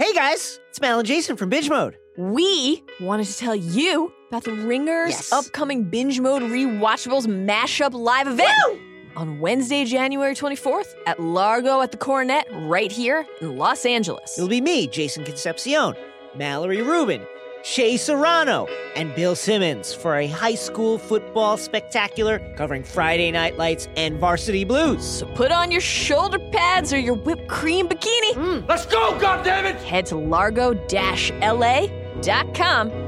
Hey guys, it's Mal and Jason from Binge Mode. We wanted to tell you about the Ringer's Yes. upcoming Binge Mode Rewatchables Mashup Live event on Wednesday, January 24th at Largo at the Coronet, right here in Los Angeles. It'll be me, Jason Concepcion, Mallory Rubin, Shea Serrano, and Bill Simmons for a high school football spectacular covering Friday Night Lights and Varsity Blues. So put on your shoulder pads or your whipped cream bikini. Mm. Let's go, goddammit! Head to largo-la.com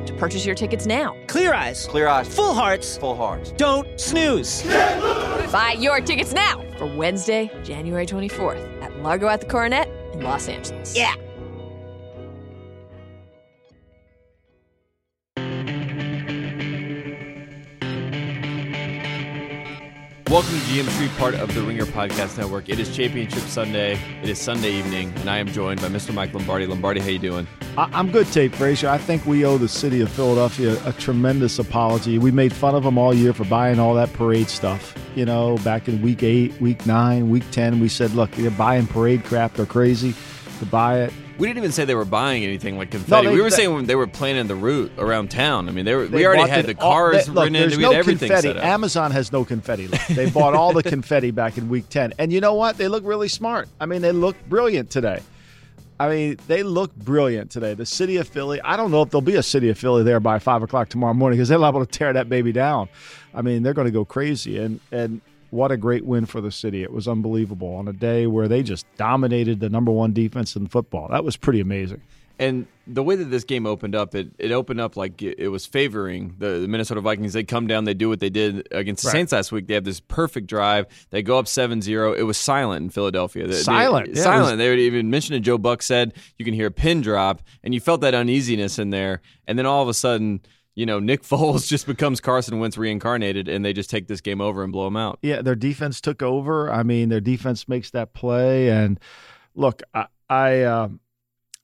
to purchase your tickets now. Clear eyes, Clear eyes, full hearts, full hearts. don't snooze. Buy your tickets now for Wednesday, January 24th at Largo at the Coronet in Los Angeles. Yeah. Welcome to GM Street, part of the Ringer Podcast Network. It is Championship Sunday. It is Sunday evening, and I am joined by Mr. Mike Lombardi. Lombardi, how you doing? I- I'm good, Tate Frazier. I think we owe the city of Philadelphia a tremendous apology. We made fun of them all year for buying all that parade stuff. You know, back in week eight, week nine, week 10, we said, look, you're buying parade crap. They're crazy to buy it. We didn't even say they were buying anything like confetti. they- we were they- saying they were planning the route around town. I mean, they were. We already had the all- cars they- look, in. there's We no everything confetti. Amazon has no confetti left. They bought all the confetti back in week 10. And you know what? They look really smart. I mean, they look brilliant today. I mean, they look brilliant today. The city of Philly, I don't know if there'll be a city of Philly there by 5 o'clock tomorrow morning because they're liable to tear that baby down. I mean, they're going to go crazy. And, and what a great win for the city. It was unbelievable on a day where they just dominated the number one defense in football. That was pretty amazing. And the way that this game opened up, it, it opened up like it, it was favoring the, the Minnesota Vikings. They come down, they do what they did against the Right. Saints last week. They have this perfect drive. They go up 7 0. It was silent in Philadelphia. They- they- Silent, yeah, silent. was- They would even mention it. Joe Buck said you can hear a pin drop, and you felt that uneasiness in there. And then all of a sudden, you know, Nick Foles just becomes Carson Wentz reincarnated, and they just take this game over and blow him out. Yeah, their defense took over. I mean, their defense makes that play. And look, I, I um,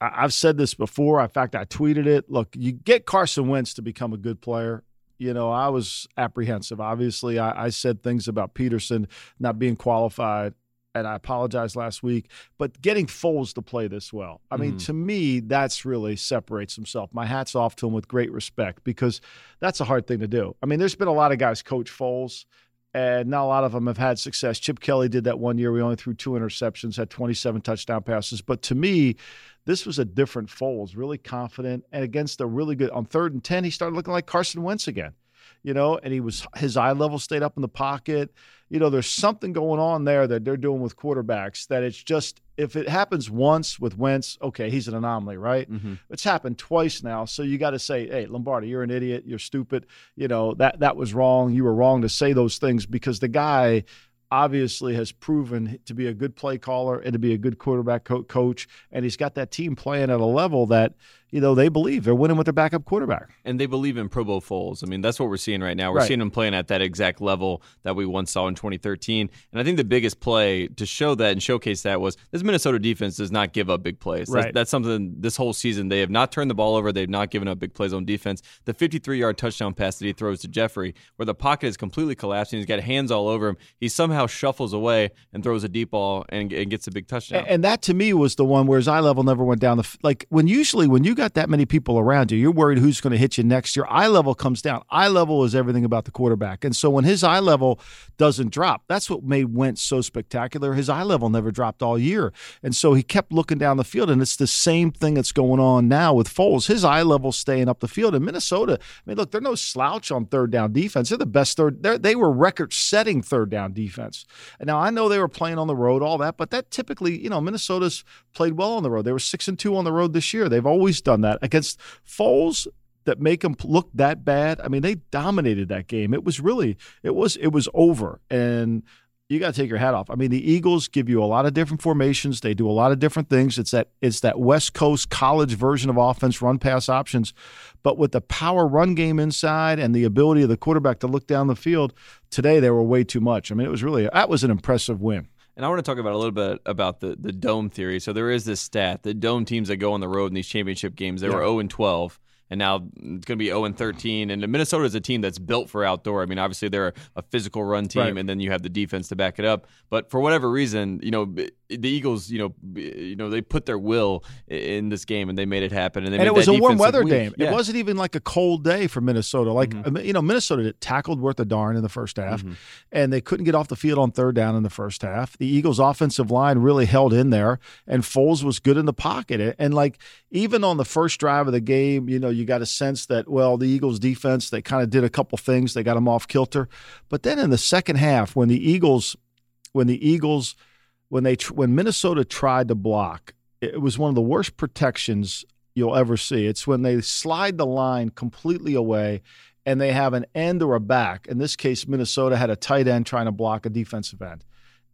I've said this before. In fact, I tweeted it. Look, you get Carson Wentz to become a good player. You know, I was apprehensive. Obviously, I, I said things about Pederson not being qualified, and I apologized last week. But getting Foles to play this well, I mean, Mhm. to me, that's really separates himself. My hat's off to him with great respect because that's a hard thing to do. I mean, there's been a lot of guys coach Foles and not a lot of them have had success. Chip Kelly did that one year. We only threw two interceptions, had 27 touchdown passes. But to me, this was a different Foles, really confident, and against a really good on third and ten, he started looking like Carson Wentz again. You know, and he was his eye level stayed up in the pocket. You know, there's something going on there that they're doing with quarterbacks that it's just if it happens once with Wentz, okay, he's an anomaly, right? Mm-hmm. It's happened twice now, so you got to say, "Hey, Lombardi, you're an idiot. You're stupid. You know that that was wrong. You were wrong to say those things because the guy obviously has proven to be a good play caller and to be a good quarterback co- coach, and he's got that team playing at a level that you know they believe they're winning with their backup quarterback. and they believe in Pro Bowl Foles. I mean, that's what we're seeing right now. We're Right. seeing him playing at that exact level that we once saw in 2013. And I think the biggest play to show that and showcase that was this Minnesota defense does not give up big plays. That's, Right. that's something this whole season they have not turned the ball over. They've not given up big plays on defense. The 53 yard touchdown pass that he throws to Jeffery, where the pocket is completely collapsing, he's got hands all over him. He somehow shuffles away and throws a deep ball and, and gets a big touchdown. And that to me was the one where his eye level never went down. The f- like when usually when you got that many people around you, you're worried who's going to hit you next. Your eye level comes down. Eye level is everything about the quarterback, and so when his eye level doesn't drop, that's what made Wentz so spectacular. His eye level never dropped all year, and so he kept looking down the field. And it's the same thing that's going on now with Foles. His eye level staying up the field. In Minnesota, I mean, look, they're no slouch on third down defense. They're the best third. They were record-setting third down defense. And now I know they were playing on the road, all that, but that typically, you know, Minnesota's played well on the road. They were six and two on the road this year. They've always done that against Foles that make them look that bad. I mean, they dominated that game. It was really, it was, it was over, and you got to take your hat off. I mean, the Eagles give you a lot of different formations. They do a lot of different things. It's that it's that West Coast college version of offense, run pass options, but with the power run game inside and the ability of the quarterback to look down the field. Today they were way too much. I mean, it was really that was an impressive win. And I want to talk about a little bit about the, the dome theory. So there is this stat: the dome teams that go on the road in these championship games, they were 0 and 12, and now it's going to be 0 and 13. And Minnesota is a team that's built for outdoor. I mean, obviously they're a physical run team, Right. and then you have the defense to back it up. But for whatever reason, you know, the Eagles, you know, you know, they put their will in this game and they made it happen. And, they and made it was a warm weather game. Yeah. Mm-hmm. It wasn't even like a cold day for Minnesota. Like um, you know, Minnesota tackled worth a darn in the first half, and they couldn't get off the field on third down in the first half. The Eagles' offensive line really held in there, and Foles was good in the pocket. And like even on the first drive of the game, you know, you got a sense that well, the Eagles' defense they kind of did a couple things. They got them off kilter, but then in the second half, when the Eagles, when the Eagles, when they when Minnesota tried to block, it was one of the worst protections you'll ever see. It's when they slide the line completely away and they have an end or a back. In this case, Minnesota had a tight end trying to block a defensive end.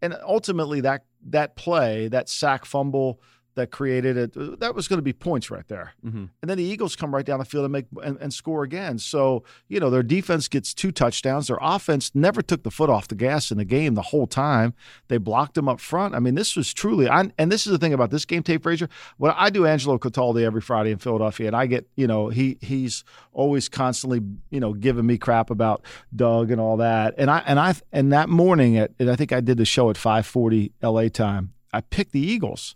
And ultimately that that play, that sack fumble that created it, that was going to be points right there. Mhm. And then the Eagles come right down the field and make and, and score again. So, you know, their defense gets two touchdowns. Their offense never took the foot off the gas in the game the whole time. They blocked them up front. I mean, this was truly I, and this is the thing about this game tape, Frazier. When I do Angelo Cataldi every Friday in Philadelphia, and I get, you know, he he's always constantly, you know, giving me crap about Doug and all that. And I and I and that morning at and I think I did the show at 540 LA time. I picked the Eagles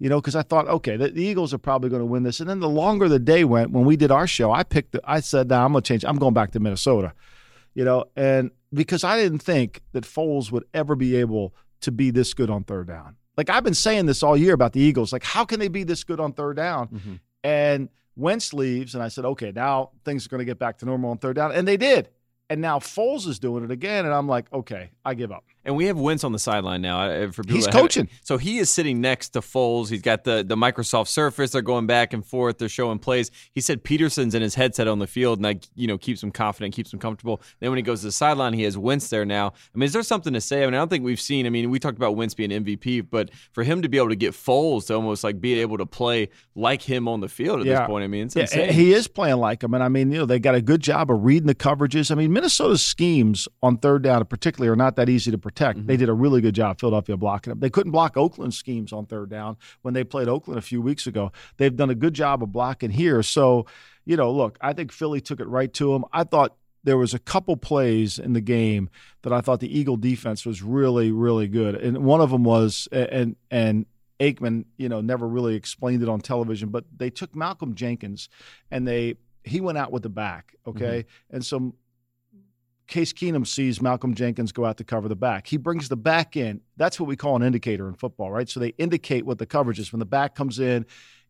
you know, because I thought, okay, the, the Eagles are probably going to win this. And then the longer the day went, when we did our show, I picked, the, I said, nah, I'm going to change. I'm going back to Minnesota, you know, and because I didn't think that Foles would ever be able to be this good on third down. Like I've been saying this all year about the Eagles. Like, how can they be this good on third down? Mhm. And Wentz leaves, and I said, okay, now things are going to get back to normal on third down, and they did. And now Foles is doing it again, and I'm like, okay, I give up. And we have Wentz on the sideline now. uh, For He's coaching. So he is sitting next to Foles. He's got the, the Microsoft Surface. They're going back and forth. They're showing plays. He said Pederson's in his headset on the field, and that you know keeps him confident, keeps him comfortable. Then when he goes to the sideline, he has Wentz there now. I mean, is there something to say? I mean, I don't think we've seen. I mean, we talked about Wentz being MVP, but for him to be able to get Foles to almost like be able to play like him on the field at Yeah. this point, I mean, it's Yeah, insane. he is playing like him, and I mean, you know, they got a good job of reading the coverages. I mean, Minnesota's schemes on third down, particularly, are not that easy to protect. They mm-hmm. did a really good job, Philadelphia, blocking them. They couldn't block Oakland's schemes on third down when they played Oakland a few weeks ago. They've done a good job of blocking here. So, you know, look, I think Philly took it right to them. I thought there was a couple plays in the game that I thought the Eagle defense was really, really good, and one of them was and and Aikman, you know, never really explained it on television, but they took Malcolm Jenkins and they he went out with the back, okay? Mm-hmm. And so Case Keenum sees Malcolm Jenkins go out to cover the back. He brings the back in. That's what we call an indicator in football, right? So they indicate what the coverage is. When the back comes in,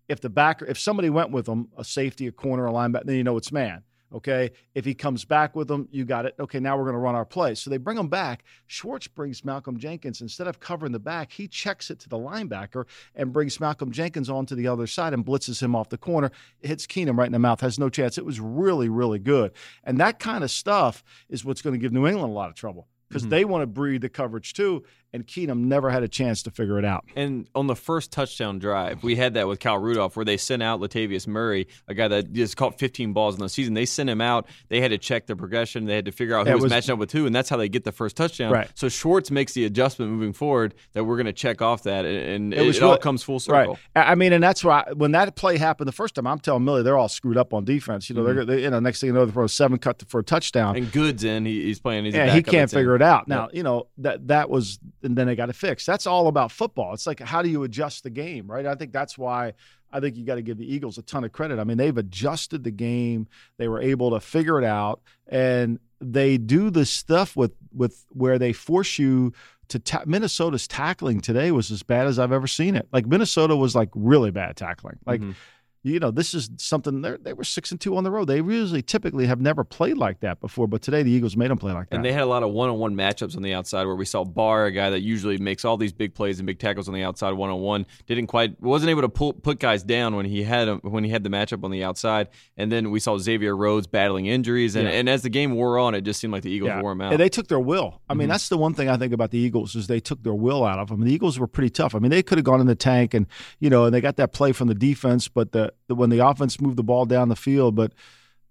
if the back, if somebody went with them, a safety, a corner, a linebacker, then you know it's man. Okay. If he comes back with them, you got it. Okay, now we're going to run our play. So they bring him back. Schwartz brings Malcolm Jenkins. Instead of covering the back, he checks it to the linebacker and brings Malcolm Jenkins onto the other side and blitzes him off the corner. Hits Keenum right in the mouth, has no chance. It was really, really good. And that kind of stuff is what's going to give New England a lot of trouble because mm-hmm. they want to breed the coverage too. And Keenum never had a chance to figure it out. And on the first touchdown drive, we had that with Kyle Rudolph, where they sent out Latavius Murray, a guy that just caught 15 balls in the season. They sent him out. They had to check the progression. They had to figure out who was, was- matching up with who, and that's how they get the first touchdown. Right. So Schwartz makes the adjustment moving forward that we're going to check off that, and, It it, was it all comes full circle. Right. I mean, and that's why when that play happened the first time, I'm telling Millie they're all screwed up on defense. You know, they're mm-hmm. they, you know next thing you know they throw a seven cut for a touchdown. And Goods in, he, he's playing. He's yeah, he can't that's in. figure it out. Now, you know that that was, and then they got it fixed. That's all about football. It's like how do you adjust the game, right? I think that's why I think you got to give the Eagles a ton of credit. I mean, they've adjusted the game. They were able to figure it out, and they do the stuff with with where they force you to. Ta- Minnesota's tackling today was as bad as I've ever seen it. Like Minnesota was like really bad tackling. Like Mhm. You know, this is something they they were six and two on the road. They usually typically have never played like that before, but today the Eagles made them play like that. And they had a lot of one-on-one matchups on the outside where we saw Barr, a guy that usually makes all these big plays and big tackles on the outside one-on-one, didn't quite wasn't able to pull, put guys down when he had when he had the matchup on the outside. And then we saw Xavier Rhodes battling injuries, and, Yeah. and as the game wore on, it just seemed like the Eagles wore him out. And they took their will. I mean, Mhm. that's the one thing I think about the Eagles is they took their will out of them. The Eagles were pretty tough. I mean, they could have gone in the tank and you know, and they got that play from the defense, but the, the when the offense moved the ball down the field, but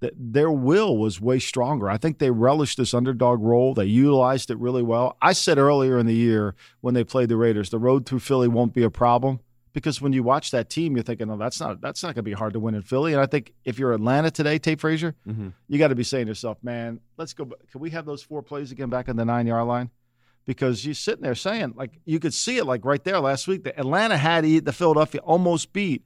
th- their will was way stronger. I think they relished this underdog role. They utilized it really well. I said earlier in the year when they played the Raiders, the road through Philly won't be a problem because when you watch that team, you're thinking, "Oh, that's not that's not going to be hard to win in Philly." And I think if you're Atlanta today, Tate Frazier, Mhm. you got to be saying to yourself, "Man, let's go. Can we have those four plays again back on the nine yard line?" Because you're sitting there saying, like, you could see it, like right there last week. The Atlanta had e- the Philadelphia almost beat,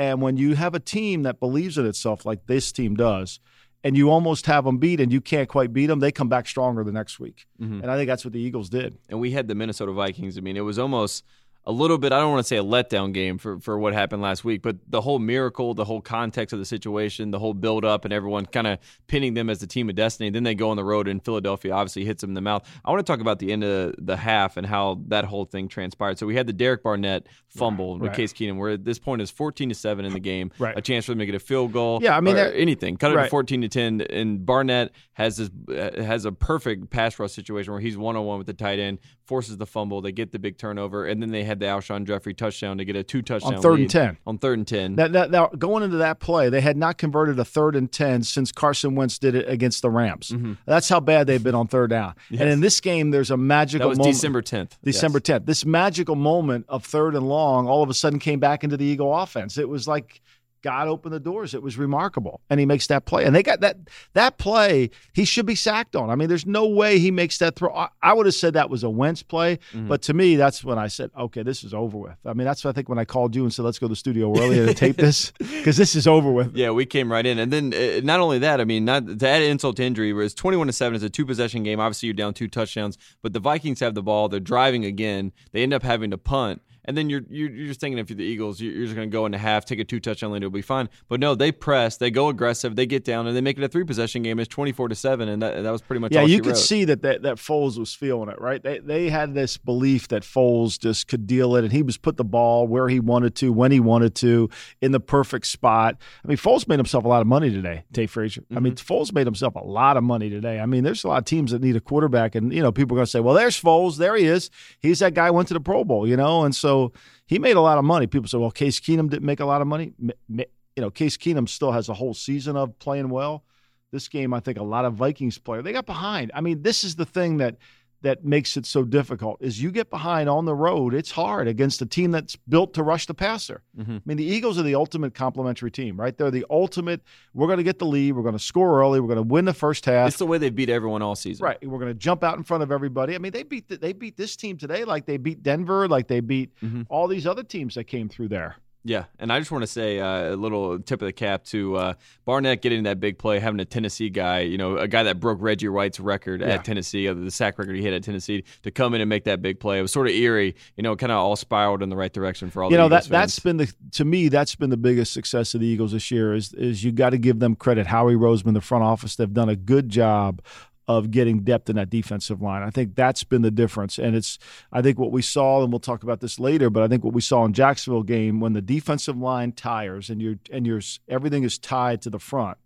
and when you have a team that believes in itself like this team does, and you almost have them beat, and you can't quite beat them, they come back stronger the next week. Mhm. And I think that's what the Eagles did. and we had the Minnesota Vikings. I mean, it was almost a little bit. I don't want to say a letdown game for for what happened last week, but the whole miracle, the whole context of the situation, the whole build up, and everyone kind of pinning them as the team of destiny. Then they go on the road, and Philadelphia obviously hits them in the mouth. I want to talk about the end of the half and how that whole thing transpired. So we had the Derek Barnett fumble with Case Keenum, where at this point is fourteen to seven in the game, Right. a chance for them to get a field goal. Yeah, I mean, that- anything. Cut it to fourteen to ten, and Barnett has this has a perfect pass rush situation where he's one on one with the tight end, forces the fumble, they get the big turnover, and then they had the Alshon Jeffery touchdown to get a two touchdown On third and 10. On third and ten, Now, now, now, going into that play, they had not converted a third and 10 since Carson Wentz did it against the Rams. Mm-hmm. That's how bad they've been on third down. And in this game, there's a magical that was moment. December tenth. December 10th. This magical moment of third and long all of a sudden came back into the Eagle offense. It was like God opened the doors. It was remarkable. And he makes that play. And they got that that play, he should be sacked on. I mean, there's no way he makes that throw. I, I would have said that was a Wentz play, Mm-hmm. but to me, that's when I said, okay, this is over with. I mean, that's what I think when I called you and said, let's go to the studio earlier to tape this, because this is over with. Yeah, we came right in, and then uh, not only that, I mean, not to add insult to injury, it's twenty-one to seven. It's a two-possession game. Obviously, you're down two touchdowns, but the Vikings have the ball. They're driving again. They end up having to punt, and then you're you're, you're just thinking if you're the Eagles, you're, you're just going to go into half, take a two-touchdown lead, it'll be fine. But no, they press, they go aggressive, they get down, and they make it a three-possession game. It's twenty-four to seven, and that, that was pretty much it. Yeah, you could wrote. see that, that that Foles was feeling it, right? They they had this belief that Foles just could deal it, and he was put the ball where he wanted to, when he wanted to, in the perfect spot. I mean, Foles made himself a lot of money today, Tate Frazier. I mean, mm-hmm. Foles made himself a lot of money today. I mean, there's a lot of teams that need a quarterback, and you know, people are going to say, "Well, there's Foles, there he is. He's that guy who went to the Pro Bowl," you know, and so he made a lot of money. People say, "Well, Case Keenum didn't make a lot of money." You know, Case Keenum still has a whole season of playing well this game, I think a lot of Vikings player they got behind. I mean, this is the thing that that makes it so difficult is you get behind on the road. It's hard against a team that's built to rush the passer. Mm-hmm. I mean, the Eagles are the ultimate complementary team, right? They're the ultimate. We're going to get the lead. We're going to score early. We're going to win the first half. It's the way they beat everyone all season. Right, we're going to jump out in front of everybody. I mean, they beat the, they beat this team today like they beat Denver, like they beat Mhm. all these other teams that came through there. Yeah, and I just want to say uh, a little tip of the cap to uh, Barnett getting that big play, having a Tennessee guy, you know, a guy that broke Reggie White's record Yeah. at Tennessee, uh, the sack record he hit at Tennessee, to come in and make that big play. It was sort of eerie, you know, kind of all spiraled in the right direction for all you the know that Eagles that's fans. been the to me that's been the biggest success of the Eagles this year is is you got to give them credit. Howie Roseman, the front office, they've done a good job of getting depth in that defensive line. I think that's been the difference, and it's I think what we saw, and we'll talk about this later, but I think what we saw in Jacksonville game when the defensive line tires and you're and you're everything is tied to the front.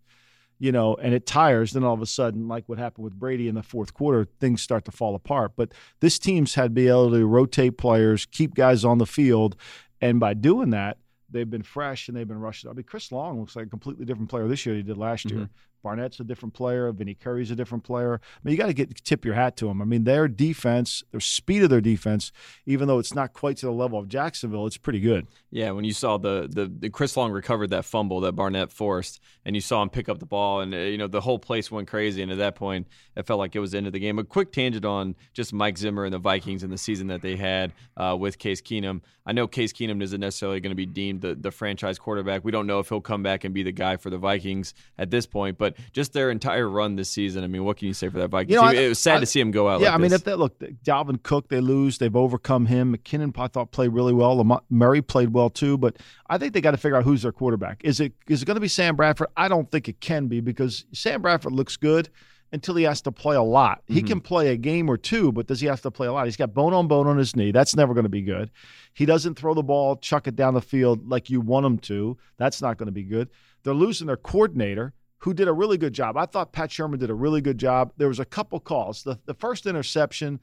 You know, and it tires, then all of a sudden, like what happened with Brady in the fourth quarter, things start to fall apart. But this team's had to be able to rotate players, keep guys on the field, and by doing that, they've been fresh and they've been rushing. I mean, Chris Long looks like a completely different player this year than he did last mm-hmm. year. Barnett's a different player. Vinny Curry's a different player. I mean, you got to get tip your hat to them. I mean, their defense, their speed of their defense, even though it's not quite to the level of Jacksonville, it's pretty good. Yeah, when you saw the, the the Chris Long recovered that fumble that Barnett forced, and you saw him pick up the ball, and uh, you know the whole place went crazy. And at that point, it felt like it was the end of the game. A quick tangent on just Mike Zimmer and the Vikings and the season that they had uh, with Case Keenum. I know Case Keenum isn't necessarily going to be deemed the, the franchise quarterback. We don't know if he'll come back and be the guy for the Vikings at this point, but just their entire run this season. I mean, what can you say for that Vikings You know, team? I- it was sad I- to see him go out. Yeah, like I mean, if they look, Dalvin Cook, they lose, they've overcome him. McKinnon, I thought played really well. Murray played well too, but I think they got to figure out who's their quarterback. Is it is it going to be Sam Bradford? I don't think it can be because Sam Bradford looks good until he has to play a lot. He Mm-hmm. can play a game or two, but does he have to play a lot? He's got bone on bone on his knee. That's never going to be good. He doesn't throw the ball, chuck it down the field like you want him to. That's not going to be good. They're losing their coordinator, who did a really good job. I thought Pat Shurmur did a really good job. There was a couple calls. The the first interception,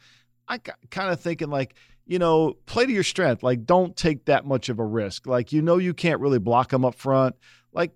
I kind of thinking like, you know, play to your strength. Like, don't take that much of a risk. Like, you know, you can't really block him up front. Like,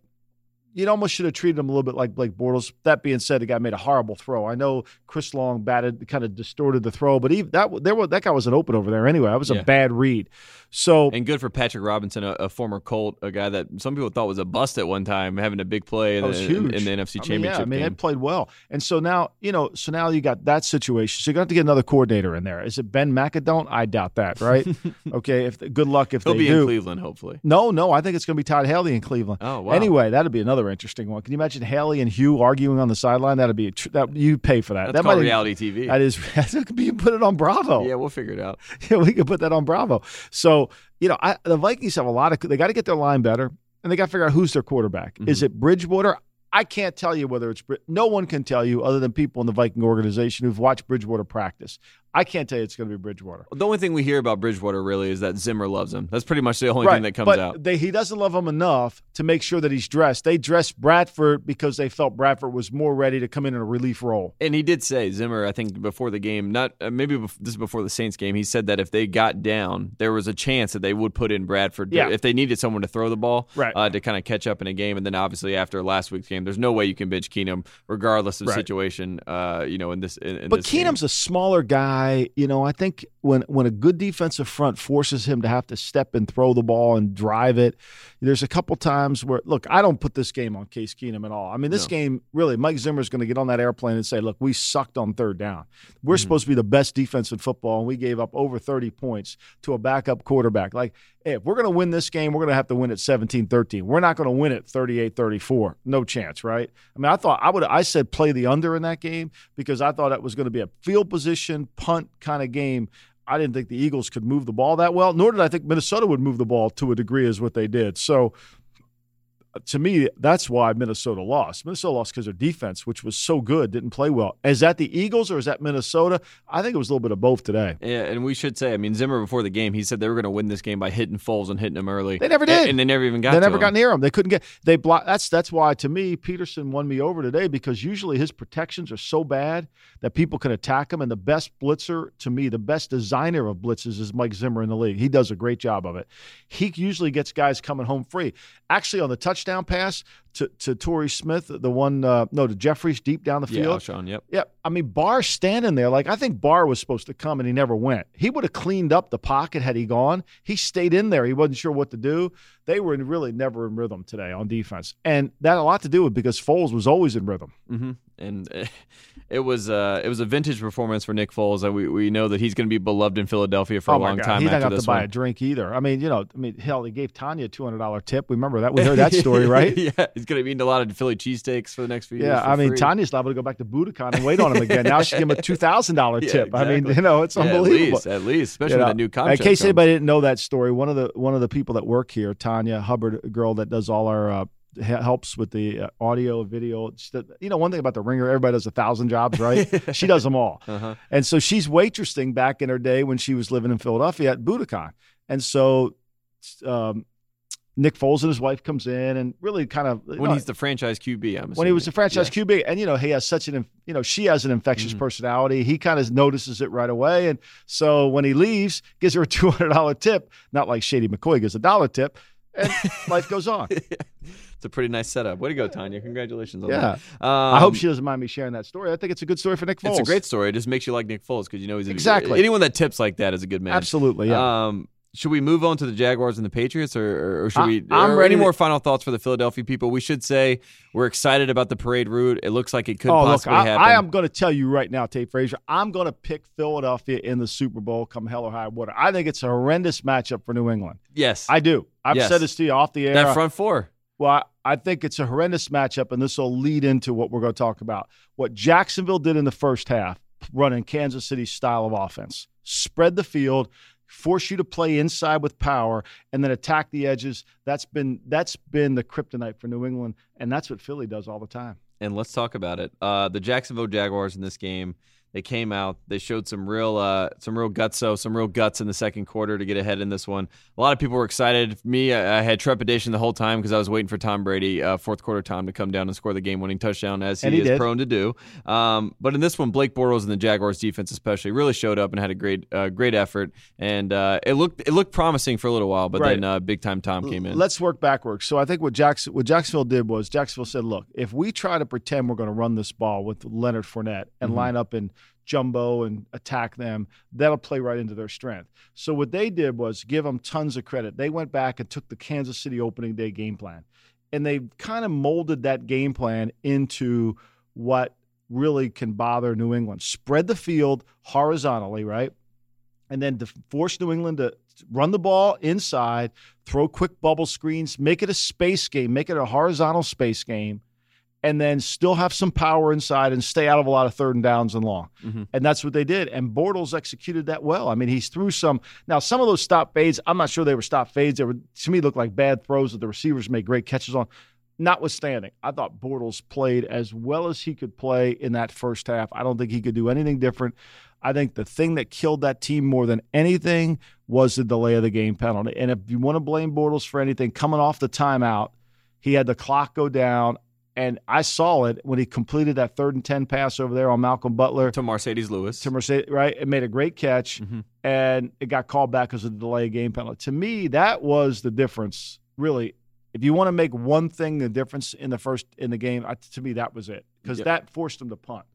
you almost should have treated him a little bit like Blake Bortles. That being said, the guy made a horrible throw. I know Chris Long batted, kind of distorted the throw, but even that there was that guy wasn't open over there anyway. That was Yeah. a bad read. So And good for Patrick Robinson, a, a former Colt, a guy that some people thought was a bust at one time, having a big play in, That was the, huge. in, in the NFC I mean, Championship yeah, I mean, game. they played well, and so now you know. So now you got that situation. So you're going to have to get another coordinator in there. Is it Ben McAdoo? I doubt that. Right? okay. If good luck if He'll they be do. in Cleveland, hopefully. No, no, I think it's going to be Todd Haley in Cleveland. Oh, wow. Anyway, that'd be another interesting one. Can you imagine Haley and Hue arguing on the sideline? That'd be a tr- that you pay for that. That's that called reality TV. That is, that could be put it on Bravo. yeah, we'll figure it out. Yeah, we could put that on Bravo. So, you know, I, the Vikings have a lot of, they got to get their line better and they got to figure out who's their quarterback. Is Mm-hmm. it Bridgewater? I can't tell you whether it's, no one can tell you other than people in the Viking organization who've watched Bridgewater practice. I can't tell you it's going to be Bridgewater. The only thing we hear about Bridgewater really is that Zimmer loves him. That's pretty much the only right, thing that comes but out. They, he doesn't love him enough to make sure that he's dressed. They dressed Bradford because they felt Bradford was more ready to come in in a relief role. And he did say Zimmer, I think before the game, not uh, maybe bef- this is before the Saints game. He said that if they got down, there was a chance that they would put in Bradford Yeah. if they needed someone to throw the ball, Right. uh, to kind of catch up in a game. And then obviously after last week's game, there's no way you can bench Keenum regardless of Right. situation. Uh, you know, in this, in, in But this game. Keenum's a smaller guy. You know, I think when when a good defensive front forces him to have to step and throw the ball and drive it, there's a couple times where look, I don't put this game on Case Keenum at all. I mean, this No. game really, Mike Zimmer's going to get on that airplane and say, "Look, we sucked on third down. We're Mm-hmm. supposed to be the best defense in football, and we gave up over 30 points to a backup quarterback. Like, if we're going to win this game, we're going to have to win at 17-13. We're not going to win at 38-34. No chance, right? I mean, I thought I would. I said play the under in that game because I thought it was going to be a field position punt kind of game. I didn't think the Eagles could move the ball that well, nor did I think Minnesota would move the ball to a degree as what they did. So, to me, that's why Minnesota lost. Minnesota lost because their defense, which was so good, didn't play well. Is that the Eagles or is that Minnesota? I think it was a little bit of both today. Yeah, and we should say, I mean, Zimmer before the game, he said they were going to win this game by hitting Foles and hitting him early. They never did. and, they never even got. they never him. got near him. They couldn't get. They block. That's that's why to me Pederson won me over today because usually his protections are so bad that people can attack him. And the best blitzer to me, the best designer of blitzes is Mike Zimmer in the league. He does a great job of it. He usually gets guys coming home free. Actually, on the touchdown pass to to Torrey Smith, the one uh, no to Jeffries deep down the field. Yeah. Alshon, yep. Yeah, I mean Barr standing there like I think Barr was supposed to come and he never went. He would have cleaned up the pocket had he gone. He stayed in there. He wasn't sure what to do. They were really never in rhythm today on defense, and that had a lot to do with because Foles was always in rhythm. hmm And it was uh, it was a vintage performance for Nick Foles. We we know that he's going to be beloved in Philadelphia for oh a long God, time he's not this to buy one. a drink either. I mean, you know, I mean, hell, he gave Tanya a two hundred dollar tip. We remember that? We heard that story, right? yeah, he's going to be eating a lot of Philly cheesesteaks for the next few years. Yeah, I mean, free. Tanya's liable to go back to Buddakan and wait on him again. Now she give him a two thousand dollar Yeah, tip. I mean, you know, it's Yeah, unbelievable. At least, at least, especially You know, with that new contract. In case comes. anybody didn't know that story, one of the one of the people that work here, Tanya Hubbard, a girl that does all our uh, helps with the uh, audio, video. The- You know, one thing about the Ringer, everybody does a thousand jobs, right? she does them all, Uh-huh. and so she's waitressing back in her day when she was living in Philadelphia at Buddakan, and so. Um, Nick Foles and his wife comes in and really kind of when know, he's the franchise QB, I'm when he was the franchise Yeah. QB, and you know he has such an you know she has an infectious Mhm. personality. He kind of notices it right away, and so when he leaves, gives her a two hundred dollar tip, not like Shady McCoy gives a dollar tip, and life goes on. it's a pretty nice setup. Way to go, Tanya! Congratulations on Yeah. that. Um, I hope she doesn't mind me sharing that story. I think it's a good story for Nick Foles. It's a great story. It just makes you like Nick Foles because you know he's a, Exactly. anyone that tips like that is a good man. absolutely. Yeah. Um, should we move on to the Jaguars and the Patriots, or, or, should we? I'm ready any to- more final thoughts for the Philadelphia people? We should say we're excited about the parade route. It looks like it could oh look, I, happen. I am going to tell you right now, Tate Frazier. I'm going to pick Philadelphia in the Super Bowl, come hell or high water. I think it's a horrendous matchup for New England. yes, I do. I've Yes. said this to you off the air. that front four. Well, I I think it's a horrendous matchup, and this will lead into what we're going to talk about. What Jacksonville did in the first half, running Kansas City's style of offense, spread the field, force you to play inside with power, and then attack the edges. That's been that's been the kryptonite for New England, and that's what Philly does all the time. and let's talk about it. Uh, the Jacksonville Jaguars in this game, They came out. They showed some real, uh, some real gutso, some real guts in the second quarter to get ahead in this one. A lot of people were excited. Me, I, I had trepidation the whole time because I was waiting for Tom Brady, uh, fourth quarter time, to come down and score the game-winning touchdown as he, he is did. prone to do. Um, but in this one, Blake Bortles and the Jaguars defense, especially, really showed up and had a great, uh, great effort. And uh, it looked, it looked promising for a little while, but Right. then uh, big time Tom came in. Let's work backwards. So I think what Jackson, what Jacksonville did was Jacksonville said, "Look, if we try to pretend we're going to run this ball with Leonard Fournette and Mm-hmm. line up in jumbo and attack them, that'll play right into their strength." So what they did was give them tons of credit. They went back and took the Kansas City opening day game plan, and they kind of molded that game plan into what really can bother New England. Spread the field horizontally, right? and then to force New England to run the ball inside, throw quick bubble screens, make it a space game, make it a horizontal space game, and then still have some power inside and stay out of a lot of third and downs and long. Mhm. And that's what they did. And Bortles executed that well. I mean, he's threw some. Now, some of those stop fades, I'm not sure they were stop fades. They were to me looked like bad throws that the receivers made great catches on. Notwithstanding, I thought Bortles played as well as he could play in that first half. I don't think he could do anything different. I think the thing that killed that team more than anything was the delay of the game penalty. And if you want to blame Bortles for anything, coming off the timeout, he had the clock go down. And I saw it when he completed that third and 10 pass over there on Malcolm Butler to Marcedes Lewis. to Marcedes, right? It made a great catch, Mhm. and it got called back as a the delay game penalty. To me, that was the difference. Really, if you want to make one thing the difference in the first in the game, I, to me that was it because Yep. that forced them to punt,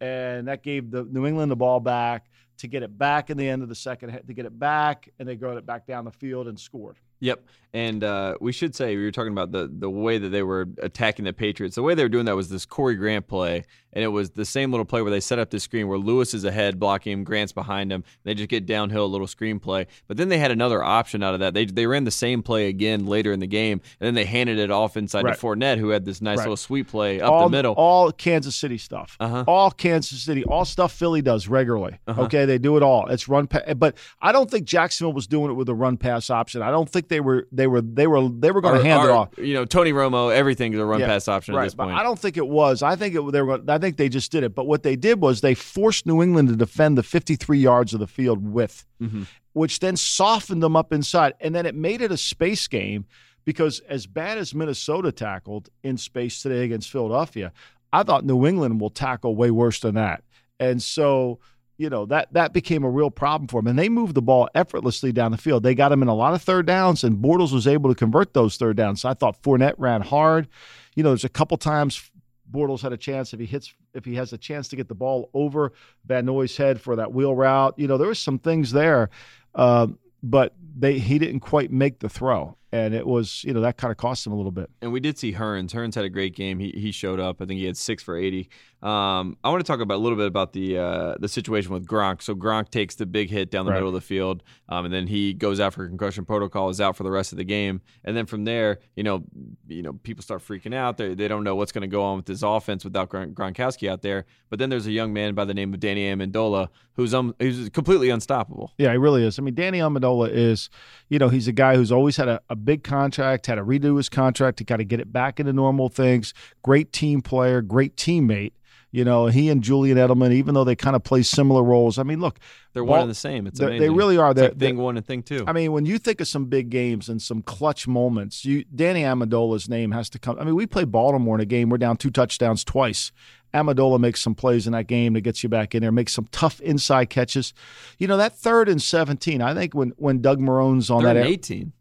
and that gave the New England the ball back to get it back in the end of the second to get it back, and they got it back down the field and scored. Yep, and uh, we should say we were talking about the the way that they were attacking the Patriots. The way they were doing that was this Corey Grant play, and it was the same little play where they set up this screen where Lewis is ahead blocking him, Grant's behind him. They just get downhill a little screen play, but then they had another option out of that. They they ran the same play again later in the game, and then they handed it off inside Right. to Fournette, who had this nice Right. little sweep play up all, the middle. All Kansas City stuff. Uh-huh. All Kansas City. All stuff Philly does regularly. Uh-huh. Okay, they do it all. It's run, pa- but I don't think Jacksonville was doing it with a run pass option. I don't think they were. They were. They were. They were going to hand it off. You know, Tony Romo, everything is a run Yeah, pass option right, at this but point. I don't think it was. I think it. They were. I think they just did it. But what they did was they forced New England to defend the 53 yards of the field width, Mhm. which then softened them up inside, and then it made it a space game. Because as bad as Minnesota tackled in space today against Philadelphia, I thought New England will tackle way worse than that. And so, you know, that that became a real problem for them. And they moved the ball effortlessly down the field. They got him in a lot of third downs, and Bortles was able to convert those third downs. So I thought Fournette ran hard. You know, there's a couple times Bortles had a chance if he hits if he has a chance to get the ball over Van Noy's head for that wheel route. You know, there was some things there, um, but they he didn't quite make the throw, and it was you know that kind of cost him a little bit. And we did see Hurns. Hurns had a great game. He he showed up. I think he had six for eighty. Um, I want to talk about a little bit about the uh, the situation with Gronk. So Gronk takes the big hit down the Right. middle of the field, um, and then he goes out for concussion protocol, is out for the rest of the game. And then from there, you know, you know, people start freaking out. They they don't know what's going to go on with this offense without Gron- Gronkowski out there. But then there's a young man by the name of Danny Amendola who's um who's completely unstoppable. Yeah, he really is. I mean, Danny Amendola is, you know, he's a guy who's always had a, a big contract, had to redo his contract to kind of get it back into normal things. Great team player, great teammate. You know, he and Julian Edelman, even though they kind of play similar roles. I mean, look, They're one and the same. It's they- amazing. they really are. It's They're- like thing one and thing two. I mean, when you think of some big games and some clutch moments, you Danny Amendola's name has to come. I mean, we play Baltimore in a game. We're down two touchdowns twice. Amendola makes some plays in that game that gets you back in there, makes some tough inside catches. You know, that third and 17, I think when, when Doug Marrone's on Third that and eighteen.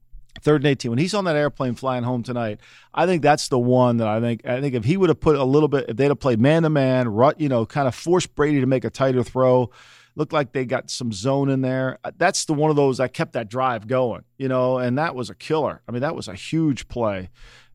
Third and 18 when he's on that airplane flying home tonight i think that's the one that i think i think if he would have put a little bit if they'd have played man to man you know kind of forced brady to make a tighter throw looked like they got some zone in there Uh, that's the one of those that kept that drive going you know and that was a killer. I mean that was a huge play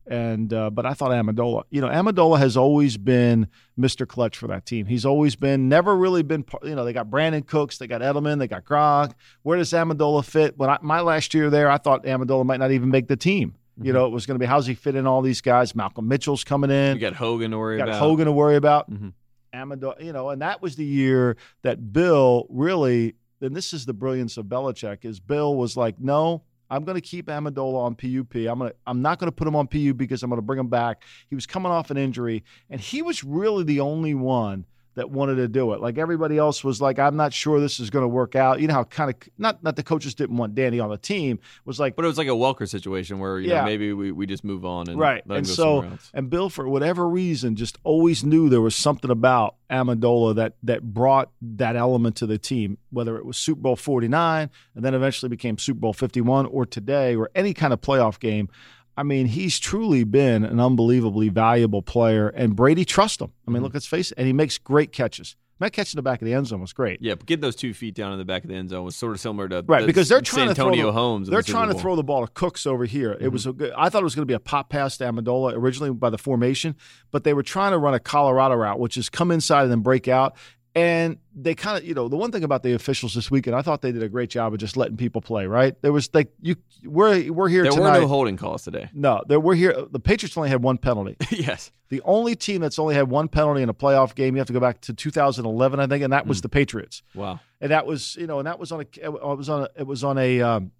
and uh, but I thought Amendola, you know, Amendola has always been Mr. Clutch for that team. He's always been, never really been, you know, they got Brandin Cooks, they got Edelman, they got Gronk. Where does Amendola fit? When I, my last year there, I thought Amendola might not even make the team. You know, it was going to be how's he fit in all these guys? Malcolm Mitchell's coming in. You got Hogan to worry got about. Hogan to worry about. Mhm. Amendola, you know, and that was the year that Bill really, and this is the brilliance of Belichick, is Bill was like, no, I'm going to keep Amendola on PUP. I'm going to, I'm not going to put him on PU because I'm going to bring him back. He was coming off an injury, and he was really the only one that wanted to do it. Like everybody else was like, I'm not sure this is going to work out. You know how kind of not not the coaches didn't want Danny on the team was like, But it was like a Welker situation where you Yeah. know maybe we, we just move on and right. And so and Bill for whatever reason just always knew there was something about Amendola that that brought that element to the team, whether it was Super Bowl 49 and then eventually became Super Bowl 51 or today or any kind of playoff game. I mean, he's truly been an unbelievably valuable player, and Brady trusts him. I mean, Mm-hmm. look, let's face it, and he makes great catches. That catch in the back of the end zone was great. Yeah, but getting those two feet down in the back of the end zone was sort of similar to Right, because they're trying San to Antonio throw the, Holmes. They're the trying to throw the ball to Cooks over here. It was a good. I thought it was going to be a pop pass to Amendola originally by the formation, but they were trying to run a Colorado route, which is come inside and then break out. And they kind of, you know, the one thing about the officials this weekend, I thought they did a great job of just letting people play. Right? There was like you, we're we're here tonight. There tonight. were no holding calls today. no, there we're here. The Patriots only had one penalty. yes. The only team that's only had one penalty in a playoff game, you have to go back to 2011, I think, and that was the Patriots Wow. and that was you know, and that was on a it was on a, it was on a um,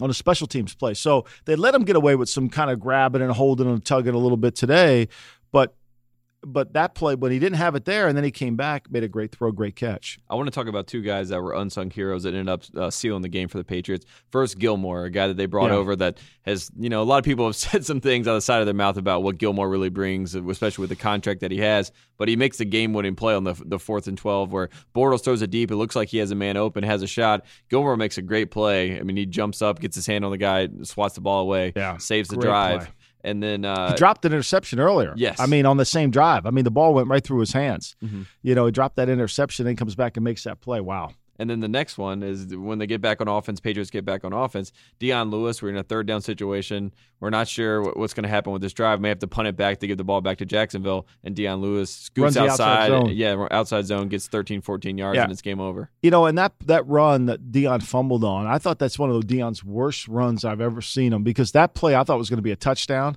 on a special teams play. So they let them get away with some kind of grabbing and holding and tugging a little bit today, but but that play when he didn't have it there, and then he came back, made a great throw, great catch. I want to talk about two guys that were unsung heroes that ended up uh, sealing the game for the Patriots. First, Gilmore, a guy that they brought Yeah. over that has, you know, a lot of people have said some things on the side of their mouth about what Gilmore really brings, especially with the contract that he has. But he makes the game-winning play on the the fourth and twelve, where Bortles throws it deep. It looks like he has a man open, has a shot. Gilmore makes a great play. I mean, he jumps up, gets his hand on the guy, swats the ball away, Yeah, saves the drive, play. And then uh, he dropped an interception earlier. yes. I mean on the same drive. I mean the ball went right through his hands. Mhm. You know, he dropped that interception, then comes back and makes that play. Wow. And then the next one is when they get back on offense, Patriots get back on offense. Dion Lewis, we're in a third down situation. We're not sure what's going to happen with this drive. May have to punt it back to give the ball back to Jacksonville. And Dion Lewis scoots outside zone. Yeah, outside zone, gets 13, 14 yards, Yeah. and it's game over. You know, and that that run that Dion fumbled on, I thought that's one of Dion's worst runs I've ever seen him because that play I thought was going to be a touchdown.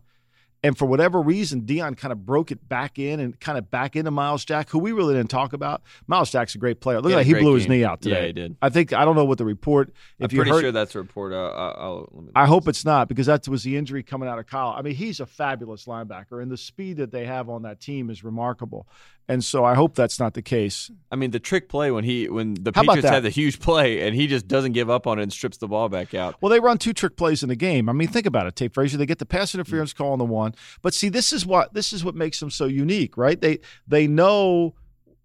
And for whatever reason, Dion kind of broke it back in and kind of back into Myles Jack, who we really didn't talk about. Myles Jack's a great player. Look had like he blew his knee out today. Yeah, he did. I think I don't know what the report. If I'm pretty heard, sure that's a report. Uh, I'll, I'll, let me I hope it's not because that was the injury coming out of college. I mean, he's a fabulous linebacker, and the speed that they have on that team is remarkable. And so I hope that's not the case. I mean, the trick play when he when the How Patriots had the huge play and he just doesn't give up on it and strips the ball back out. Well, they run two trick plays in the game. I mean, think about it, Tate Frazier. They get the pass interference mm. call on the one, but see, this is what this is what makes them so unique, right? They they know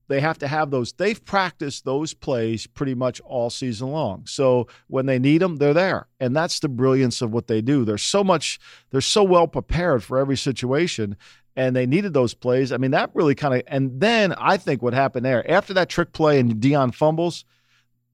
they have to have those. They've practiced those plays pretty much all season long. So when they need them, they're there, and that's the brilliance of what they do. They're so much. They're so well prepared for every situation. And they needed those plays. I mean, that really kind of. And then I think what happened there after that trick play and Dion fumbles,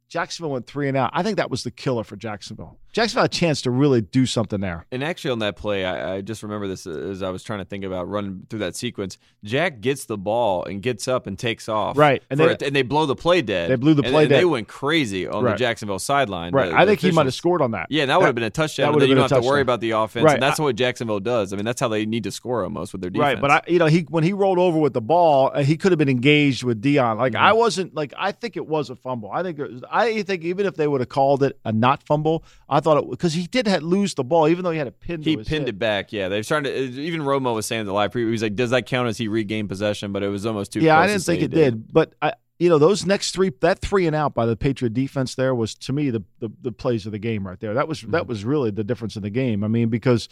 Jacksonville went three and out. I think that was the killer for Jacksonville. Jacksonville had a chance to really do something there. And actually, on that play, I, I just remember this as I was trying to think about running through that sequence. Jack gets the ball and gets up and takes off. Right. And they- and they blow the play dead. They blew the And- play and They went crazy on Right. the Jacksonville sideline. Right. The- I the think he might have scored on that. Yeah, that would have been a touchdown. that would then have you don't have to worry about the offense. Right. And that's I- what Jacksonville does. I mean, that's how they need to score almost with their defense. Right, but I, you know, he when he rolled over with the ball, uh, he could have been engaged with Dion. Like Mm-hmm. I wasn't like I think it was a fumble. I think it was, I think even if they would have called it a not fumble, I thought it because he did lose the ball, even though he had a pin. to he pinned hip. it back. Yeah, they're trying to. Even Romo was saying in the live preview, he's like, "Does that count as he regained possession?" But it was almost too. Yeah, I didn't think he it did, but I, you know, those next three, that three and out by the Patriot defense there was to me the the, the plays of the game right there. That was Mm-hmm. that was really the difference in the game. I mean, because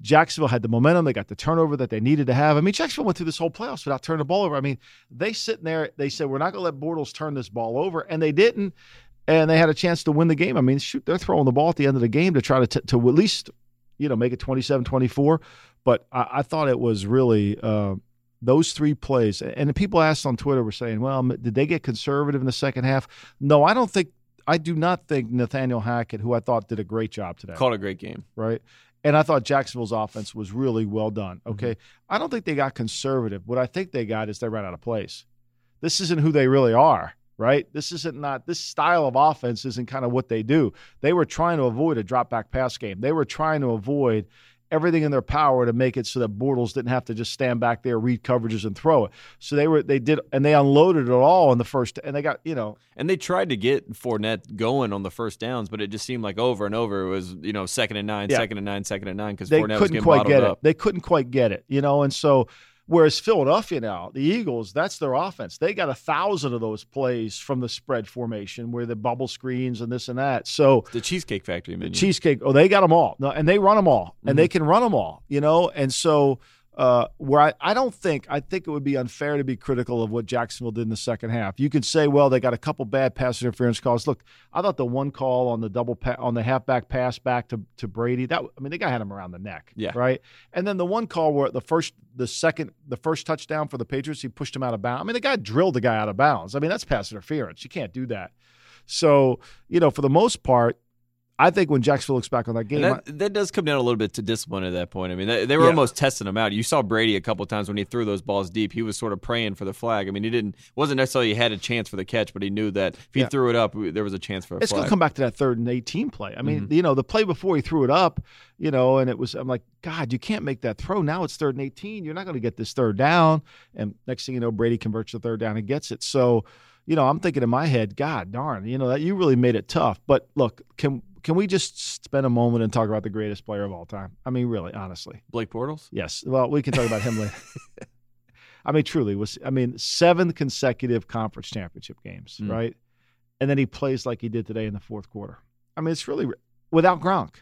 Jacksonville had the momentum, they got the turnover that they needed to have. I mean, Jacksonville went through this whole playoffs without turning the ball over. I mean, they sitting there, they said we're not going to let Bortles turn this ball over, and they didn't. And they had a chance to win the game. I mean, shoot, they're throwing the ball at the end of the game to try to t- to at least, you know, make it 27-24. But I, I thought it was really. Uh, those three plays, and the people asked on Twitter were saying, "Well, did they get conservative in the second half?" No, I don't think. I do not think Nathaniel Hackett, who I thought did a great job today, called a great game. right? And I thought Jacksonville's offense was really well done. Mm-hmm. Okay, I don't think they got conservative. What I think they got is they ran out of place. This isn't who they really are, right? This isn't not this style of offense isn't kind of what they do. They were trying to avoid a drop back pass game. They were trying to avoid everything in their power to make it so that Bortles didn't have to just stand back there, read coverages, and throw it. So they were they did and they unloaded it all in the first and they got you know And they tried to get Fournette going on the first downs, but it just seemed like over and over it was you know second and nine, Yeah. second and nine, second and nine because Fournette was couldn't getting quite get up. They couldn't quite get it, you know. And so Whereas Philadelphia now, the Eagles, that's their offense. They got a thousand of those plays from the spread formation where the bubble screens and this and that. So The Cheesecake Factory menu. cheesecake, oh, they got them all. No, and they run them all, and Mm-hmm. they can run them all, you know. And so, uh, where I, I don't think I think it would be unfair to be critical of what Jacksonville did in the second half. You could say, well, they got a couple bad pass interference calls. Look, I thought the one call on the double pa- on the halfback pass back to, to Brady that I mean, the guy had him around the neck, Yeah. right. And then the one call where the first, the second, the first touchdown for the Patriots, he pushed him out of bounds. I mean, the guy drilled the guy out of bounds. I mean, that's pass interference. You can't do that. So, you know, for the most part, I think when Jacksonville looks back on that game, And I- that, that does come down a little bit to discipline at that point. I mean, they, they were Yeah. almost testing him out. You saw Brady a couple times when he threw those balls deep. He was sort of praying for the flag. I mean, he didn't wasn't necessarily he had a chance for the catch, but he knew that if he Yeah. threw it up, there was a chance for a it's gonna come back to that third and 18 play. I mean, Mhm. you know, the play before he threw it up, you know, and it was, I'm like, God, you can't make that throw. Now it's third and 18. You're not going to get this third down. And next thing you know, Brady converts the third down and gets it. So, you know, I'm thinking in my head, God darn, you know, that you really made it tough. But look, can can we just spend a moment and talk about the greatest player of all time? I mean, really, honestly. Blake Bortles. Yes. Well, we can talk about him later. I mean, truly was. I mean, seven consecutive conference championship games, Mm. right? And then he plays like he did today in the fourth quarter. I mean, it's really without Gronk.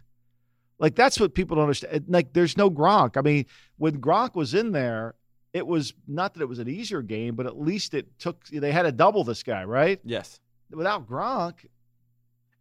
Like that's what people don't understand. Like, there's no Gronk. I mean, when Gronk was in there, it was not that it was an easier game, but at least it took. They had to double this guy, right? Yes. Without Gronk,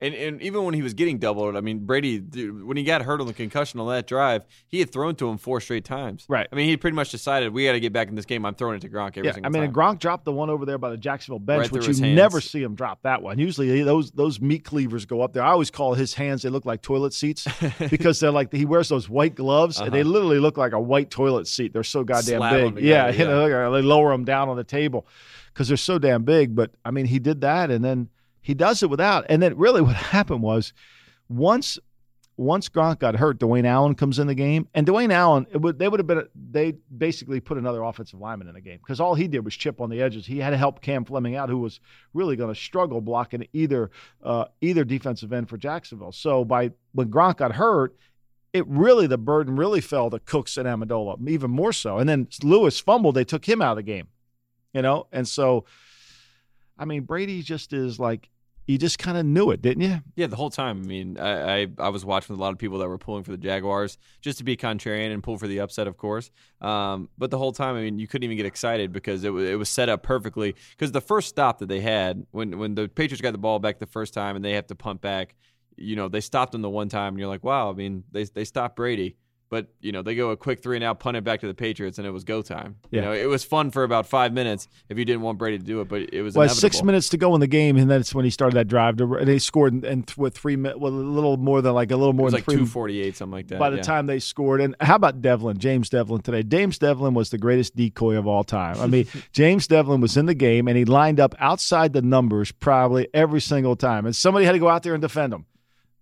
And and even when he was getting doubled, I mean Brady dude, when he got hurt on the concussion on that drive, he had thrown to him four straight times. Right. I mean, he pretty much decided we got to get back in this game. I'm throwing it to Gronk every yeah. single I mean, time. and Gronk dropped the one over there by the Jacksonville bench, Right which you hands. never see him drop that one. Usually, those those meat cleavers go up there. I always call his hands; they look like toilet seats because they're like he wears those white gloves, and they Uh-huh. literally look like a white toilet seat. They're so goddamn Slap big. together, yeah, yeah. you know, they lower them down on the table because they're so damn big. But I mean, he did that, and then he does it without. And then really, what happened was once once Gronk got hurt, Dwayne Allen comes in the game, and Dwayne Allen, would, they would have been they basically put another offensive lineman in the game because all he did was chip on the edges. He had to help Cam Fleming out, who was really going to struggle blocking either uh, either defensive end for Jacksonville. So by when Gronk got hurt. It really the burden really fell to Cooks and Amendola, even more so. And then Lewis fumbled; they took him out of the game, you know. And so, I mean, Brady just is like you just kind of knew it, didn't you? Yeah, the whole time. I mean, I, I I was watching a lot of people that were pulling for the Jaguars just to be contrarian and pull for the upset, of course. Um, but the whole time, I mean, you couldn't even get excited because it was it was set up perfectly. Because the first stop that they had when when the Patriots got the ball back the first time and they have to punt back, you know, they stopped them the one time and you're like, wow. I mean, they they stopped Brady. But you know they go a quick three and out, punt it back to the Patriots, and it was go time. Yeah. You know it was fun for about five minutes if you didn't want Brady to do it, but it was Well, inevitable. six minutes to go in the game, and that's when he started that drive. To, they scored, and, and th- with three minutes, well, a little more than like a little It more than like two forty eight, something like that. by the yeah. time they scored, and how about Develin, James Develin today? James Develin was the greatest decoy of all time. I mean, James Develin was in the game, and he lined up outside the numbers probably every single time, and somebody had to go out there and defend him.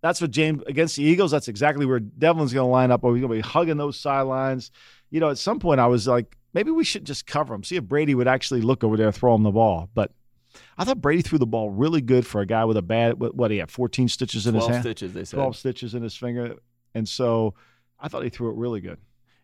That's what James against the Eagles. That's exactly where Develin's going to line up. Or he's going to be hugging those sidelines. You know, at some point, I was like, maybe we should just cover him. See if Brady would actually look over there, throw him the ball. But I thought Brady threw the ball really good for a guy with a bad. What, what he had, fourteen stitches in his hand. twelve stitches. They said. twelve stitches in his finger, and so I thought he threw it really good.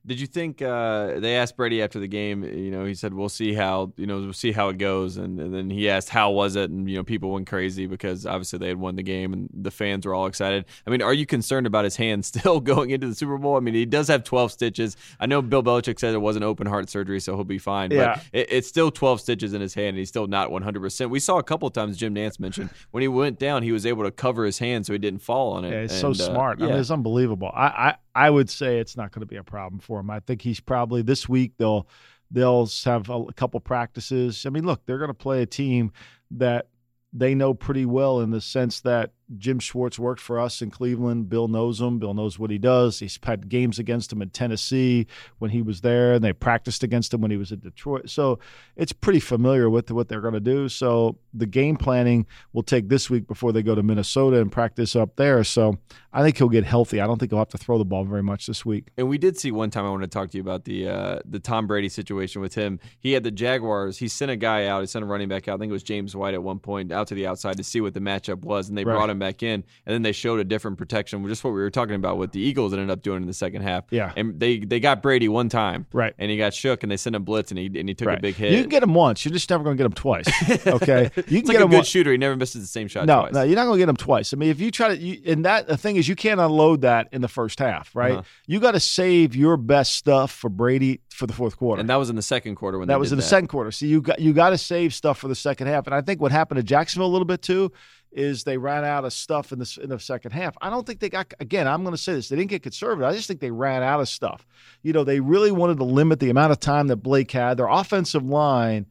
Did you think uh, they asked Brady after the game? You know, he said, "We'll see how you know we'll see how it goes," and, and then he asked, "How was it?" And you know, people went crazy because obviously they had won the game and the fans were all excited. I mean, are you concerned about his hand still going into the Super Bowl? I mean, he does have twelve stitches. I know Bill Belichick said it wasn't open heart surgery, so he'll be fine. Yeah. But it, it's still twelve stitches in his hand, and he's still not one hundred percent. We saw a couple of times Jim Nantz mentioned when he went down, he was able to cover his hand so he didn't fall on it. Yeah, so And, uh, smart. I yeah. mean, it's unbelievable. I, I I would say it's not going to be a problem for him. I think he's probably this week they'll they'll have a, couple practices. I mean, look, they're going to play a team that they know pretty well in the sense that Jim Schwartz worked for us in Cleveland. Bill knows him. Bill knows what he does. He's had games against him in Tennessee when he was there, and they practiced against him when he was in Detroit. So it's pretty familiar with what they're going to do. So the game planning will take this week before they go to Minnesota and practice up there. So I think he'll get healthy. I don't think he'll have to throw the ball very much this week. And we did see one time. I want to talk to you about the uh, the Tom Brady situation with him. He had the Jaguars. He sent a guy out. He sent a running back out. I think it was James White at one point out to the outside to see what the matchup was, and they Right. brought him back in, and then they showed a different protection, just what we were talking about what the Eagles ended up doing in the second half. Yeah. and they they got Brady one time, Right. and he got shook, and they sent him blitz, and he and he took a big hit. You can get him once. You're just never going to get him twice. Okay. You can like get a him good once. shooter. He never misses the same shot No, twice. no, you're not going to get him twice. I mean, if you try to, you, and that the thing is, you can't unload that in the first half, right? Uh-huh. You got to save your best stuff for Brady for the fourth quarter. and that was in the second quarter when that was in the second quarter. So you got you got to save stuff for the second half. And I think what happened to Jacksonville a little bit too is they ran out of stuff in the in the second half. I don't think they got again. I'm going to say this: they didn't get conservative. I just think they ran out of stuff. You know, they really wanted to limit the amount of time that Blake had. Their offensive line.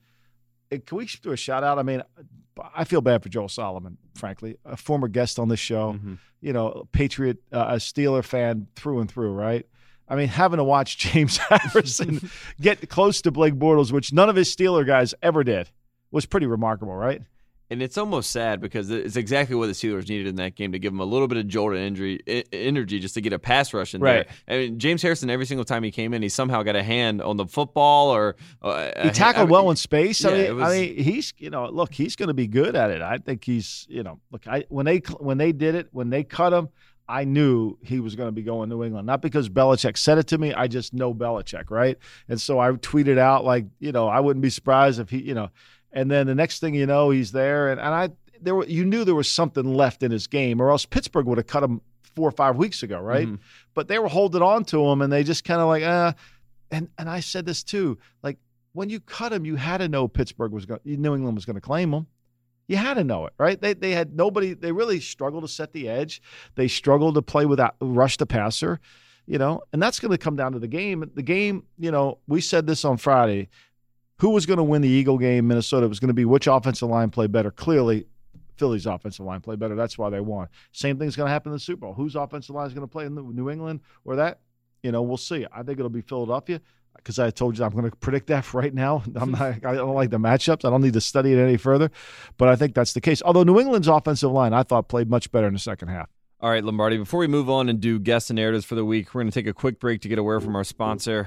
Can we do a shout out? I mean, I feel bad for Joel Solomon, frankly, a former guest on this show. Mhm. You know, Patriot, uh, a Steeler fan through and through, right? I mean, having to watch James Harrison get close to Blake Bortles, which none of his Steeler guys ever did, was pretty remarkable, right? And it's almost sad because it's exactly what the Steelers needed in that game to give them a little bit of jolt and injury, energy just to get a pass rush in Right. there. I mean, James Harrison, every single time he came in, he somehow got a hand on the football or uh, He tackled I mean, well in space. I mean, was- I mean, he's you know, look, he's going to be good at it. I think he's you know, look, I when they when they did it when they cut him, I knew he was going to be going New England. Not because Belichick said it to me. I just know Belichick, right? And so I tweeted out like, you know, I wouldn't be surprised if he, you know, and then the next thing you know, he's there, and and I there were you knew there was something left in his game, or else Pittsburgh would have cut him four or five weeks ago, right? Mhm. But they were holding on to him, and they just kind of like, uh, and and I said this too, like when you cut him, you had to know Pittsburgh was going, New England was going to claim him. You had to know it, right? They they had nobody. They really struggled to set the edge. They struggled to play without rush the passer, you know, and that's going to come down to the game. The game, you know, we said this on Friday. Who was going to win the Eagle game? Minnesota was going to be which offensive line played better. Clearly, Philly's offensive line played better. That's why they won. Same thing's going to happen in the Super Bowl. Whose offensive line is going to play in the, New England or that? You know, we'll see. I think it'll be Philadelphia because I told you I'm going to predict that right now. I'm not. I don't like the matchups. I don't need to study it any further, but I think that's the case. Although New England's offensive line, I thought played much better in the second half. All right, Lombardi, before we move on and do guest and narratives for the week, we're going to take a quick break to get away from our sponsor,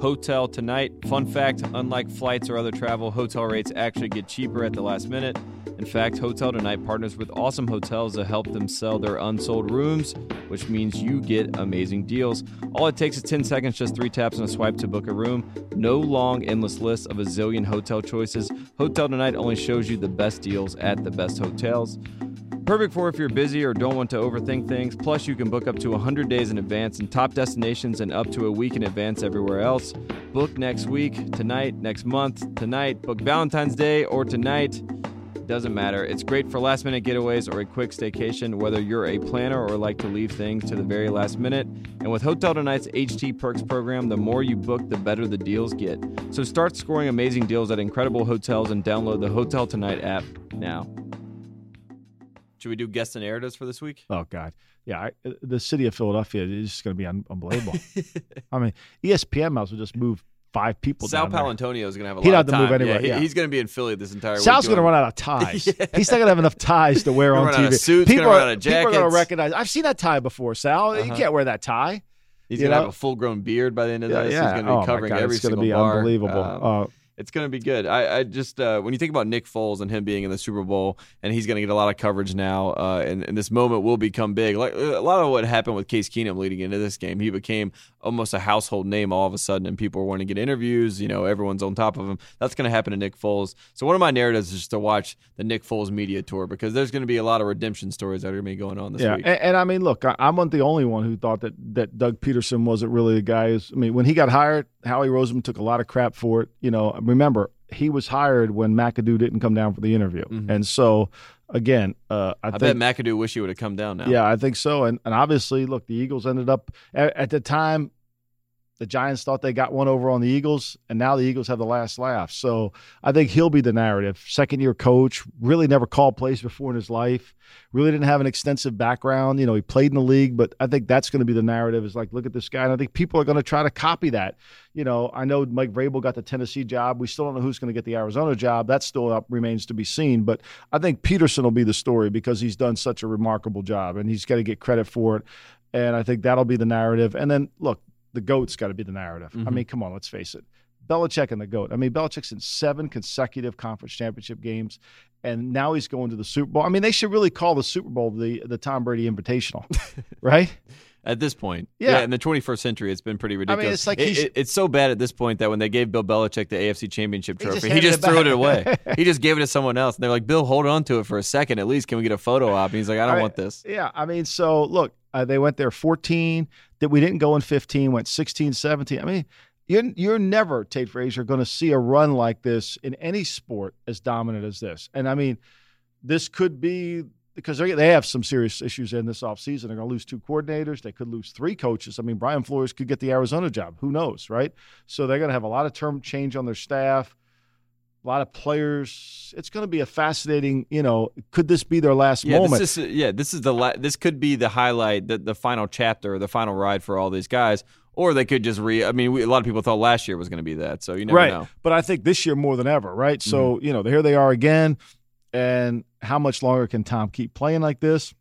Hotel Tonight. Fun fact unlike flights or other travel, hotel rates actually get cheaper at the last minute. In fact, Hotel Tonight partners with awesome hotels to help them sell their unsold rooms, which means you get amazing deals. All it takes is 10 seconds, just three taps and a swipe to book a room. No long, endless list of a zillion hotel choices. Hotel Tonight only shows you the best deals at the best hotels. Perfect for if you're busy or don't want to overthink things. Plus, you can book up to 100 days in advance in top destinations and up to a week in advance everywhere else. Book next week, tonight, next month, tonight. Book Valentine's Day or tonight. Doesn't matter. It's great for last minute getaways or a quick staycation, whether you're a planner or like to leave things to the very last minute. And with Hotel Tonight's HT Perks program, the more you book, the better the deals get. So start scoring amazing deals at incredible hotels and download the Hotel Tonight app now. Should we do guest and narratives for this week? Oh God, yeah. I, the city of Philadelphia is just going to be un- unbelievable. I mean, ESPN as well just move five people. Sal. Paolantonio is going to have a He'd lot have of to move time. anywhere, he- yeah. He's going to be in Philly this entire week. Sal's going to run out of ties. Yeah. He's not going to have enough ties to wear on TV. suits, people are, run out of people are going to recognize. I've seen that tie before, Sal. You Uh-huh. can't wear that tie. He's you going to know? have a full grown beard by the end of Yeah, this. yeah. He's going to oh be covering God, every it's gonna single be bar. unbelievable. Um, Uh, It's going to be good. I, I just uh, when you think about Nick Foles and him being in the Super Bowl, and he's going to get a lot of coverage now, uh, and, and this moment will become big. Like a lot of what happened with Case Keenum leading into this game, he became almost a household name all of a sudden, and people are wanting to get interviews. You know, everyone's on top of him. That's going to happen to Nick Foles. So one of my narratives is just to watch the Nick Foles media tour because there's going to be a lot of redemption stories that are going to be going on this yeah, week. and, and I mean, look, I, I wasn't the only one who thought that that Doug Pederson wasn't really the guy. Who's, I mean, when he got hired, Howie Roseman took a lot of crap for it. You know, remember he was hired when McAdoo didn't come down for the interview, Mhm. and so again, uh, I, I, think bet McAdoo wish he would have come down now. Yeah, I think so. And and obviously, look, the Eagles ended up at, at the time. The Giants thought they got one over on the Eagles, and now the Eagles have the last laugh. So I think he'll be the narrative. Second year coach, really never called plays before in his life, really didn't have an extensive background. You know, he played in the league, but I think that's going to be the narrative is like, look at this guy. And I think people are going to try to copy that. You know, I know Mike Vrabel got the Tennessee job. We still don't know who's going to get the Arizona job. That still remains to be seen. But I think Pederson will be the story because he's done such a remarkable job and he's got to get credit for it. And I think that'll be the narrative. And then look, the GOAT's got to be the narrative. I Mhm. mean, come on, let's face it. Belichick and the GOAT. I mean, Belichick's in seven consecutive conference championship games, and now he's going to the Super Bowl. I mean, they should really call the Super Bowl the the Tom Brady Invitational, right? At this point, Yeah. in the 21st century, it's been pretty ridiculous. I mean, it's like It- it- it's so bad at this point that when they gave Bill Belichick the AFC Championship He just trophy, he just it threw it away. he just gave it to someone else, and they're like, "Bill, hold on to it for a second, at least. Can we get a photo op?" And he's like, "I don't I- want this." Yeah, I mean, so look, uh, they went there 14. That we didn't go in 15. Went 16, 17. I mean, you're you're never Tate Frazier going to see a run like this in any sport as dominant as this. And I mean, this could be because they they have some serious issues in this offseason. They're going to lose two coordinators. They could lose three coaches. I mean, Brian Flores could get the Arizona job. Who knows, right? So they're going to have a lot of term change on their staff. A lot of players. It's going to be a fascinating, you know, could this be their last Yeah, moment? this is yeah, this is the la- this could be the highlight, the, the final chapter, the final ride for all these guys, or they could just re. I mean, we, a lot of people thought last year was going to be that, so you never right. know. But I think this year more than ever, right? So, mm-hmm. you know, here they are again. And how much longer can Tom keep playing like this?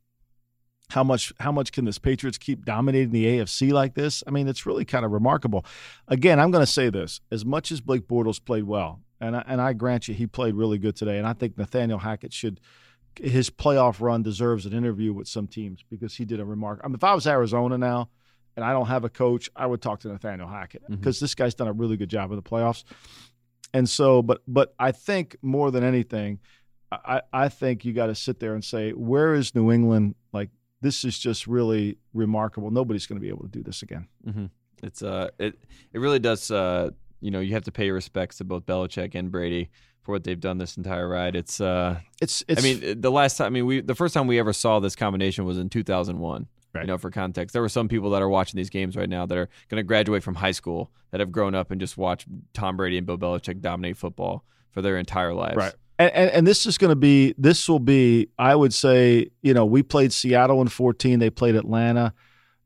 How much how much can this Patriots keep dominating the AFC like this? I mean, it's really kind of remarkable. Again, I'm going to say this. As much as Blake Bortles played well, and I, and I grant you he played really good today, and I think Nathaniel Hackett should his playoff run deserves an interview with some teams because he did a remark. I mean, if I was Arizona now and I don't have a coach, I would talk to Nathaniel Hackett mm-hmm. because this guy's done a really good job in the playoffs. And so, but but I think more than anything, I I think you got to sit there and say, where is New England? Like this is just really remarkable. Nobody's going to be able to do this again. hmm It's uh, it it really does. Uh, you know, you have to pay respects to both Belichick and Brady for what they've done this entire ride. It's uh, It's it's. I mean, the last time, I mean, we the first time we ever saw this combination was in 2001. Right. You know, for context, there were some people that are watching these games right now that are going to graduate from high school that have grown up and just watched Tom Brady and Bill Belichick dominate football for their entire lives. Right. And, and, and this is going to be, this will be, I would say, you know, we played Seattle in 14, they played Atlanta.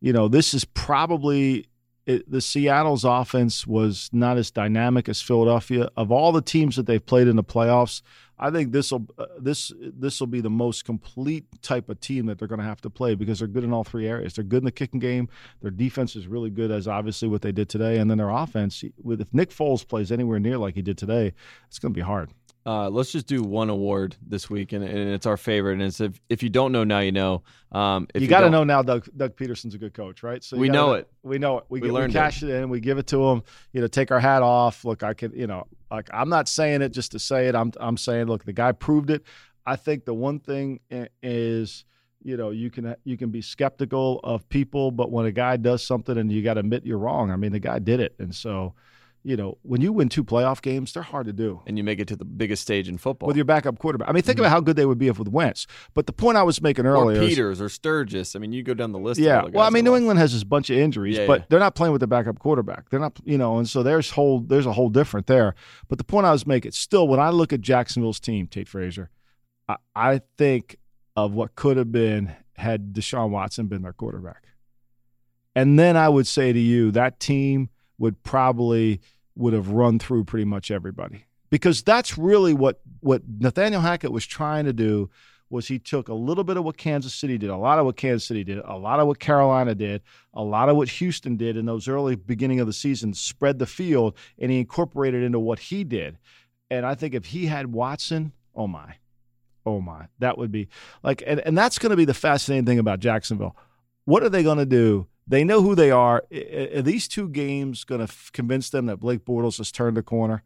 You know, this is probably, it, the Seattle's offense was not as dynamic as Philadelphia. Of all the teams that they've played in the playoffs, I think this will uh, this this will be the most complete type of team that they're going to have to play because they're good in all three areas. They're good in the kicking game. Their defense is really good, as obviously what they did today, and then their offense. With if Nick Foles plays anywhere near like he did today, it's going to be hard. Uh, let's just do one award this week, and, and it's our favorite. And it's if, if you don't know now, you know. Um, if you got to know now, Doug. Doug Pederson's a good coach, right? So you We gotta know it. We know it. We, We get- we cash it. in. We give it to him. You know, take our hat off. Look, I could. You know, like I'm not saying it just to say it. I'm I'm saying, look, the guy proved it. I think the one thing is, you know, you can you can be skeptical of people, but when a guy does something and you got to admit you're wrong. I mean, the guy did it, and so, you know, when you win two playoff games, they're hard to do and you make it to the biggest stage in football. with your backup quarterback. I mean, think about how good they would be if with Wentz. But the point I was making Mm-hmm. or earlier, is- Peters or Sturgis. I mean, you go down the list. yeah. the Well, I mean, New. England has this bunch of injuries, Yeah, but yeah. they're not playing with the backup quarterback. They're not, you know, and so there's whole there's a whole different there. But the point I was making, still, when I look at Jacksonville's team, Tate Frazier, I, I think of what could have been had Deshaun Watson been their quarterback. And then I would say to you, that team would probably would have run through pretty much everybody because that's really what what Nathaniel Hackett was trying to do was he took a little bit of what Kansas City did, a lot of what Kansas City did, a lot of what Carolina did, a lot of what Houston did in those early beginning of the season, spread the field, and he incorporated into what he did. And I think if he had Watson, oh my, oh my, that would be like, and, and that's going to be the fascinating thing about Jacksonville. What are they going to do? They know who they are. Are these two games going to convince them that Blake Bortles has turned the corner?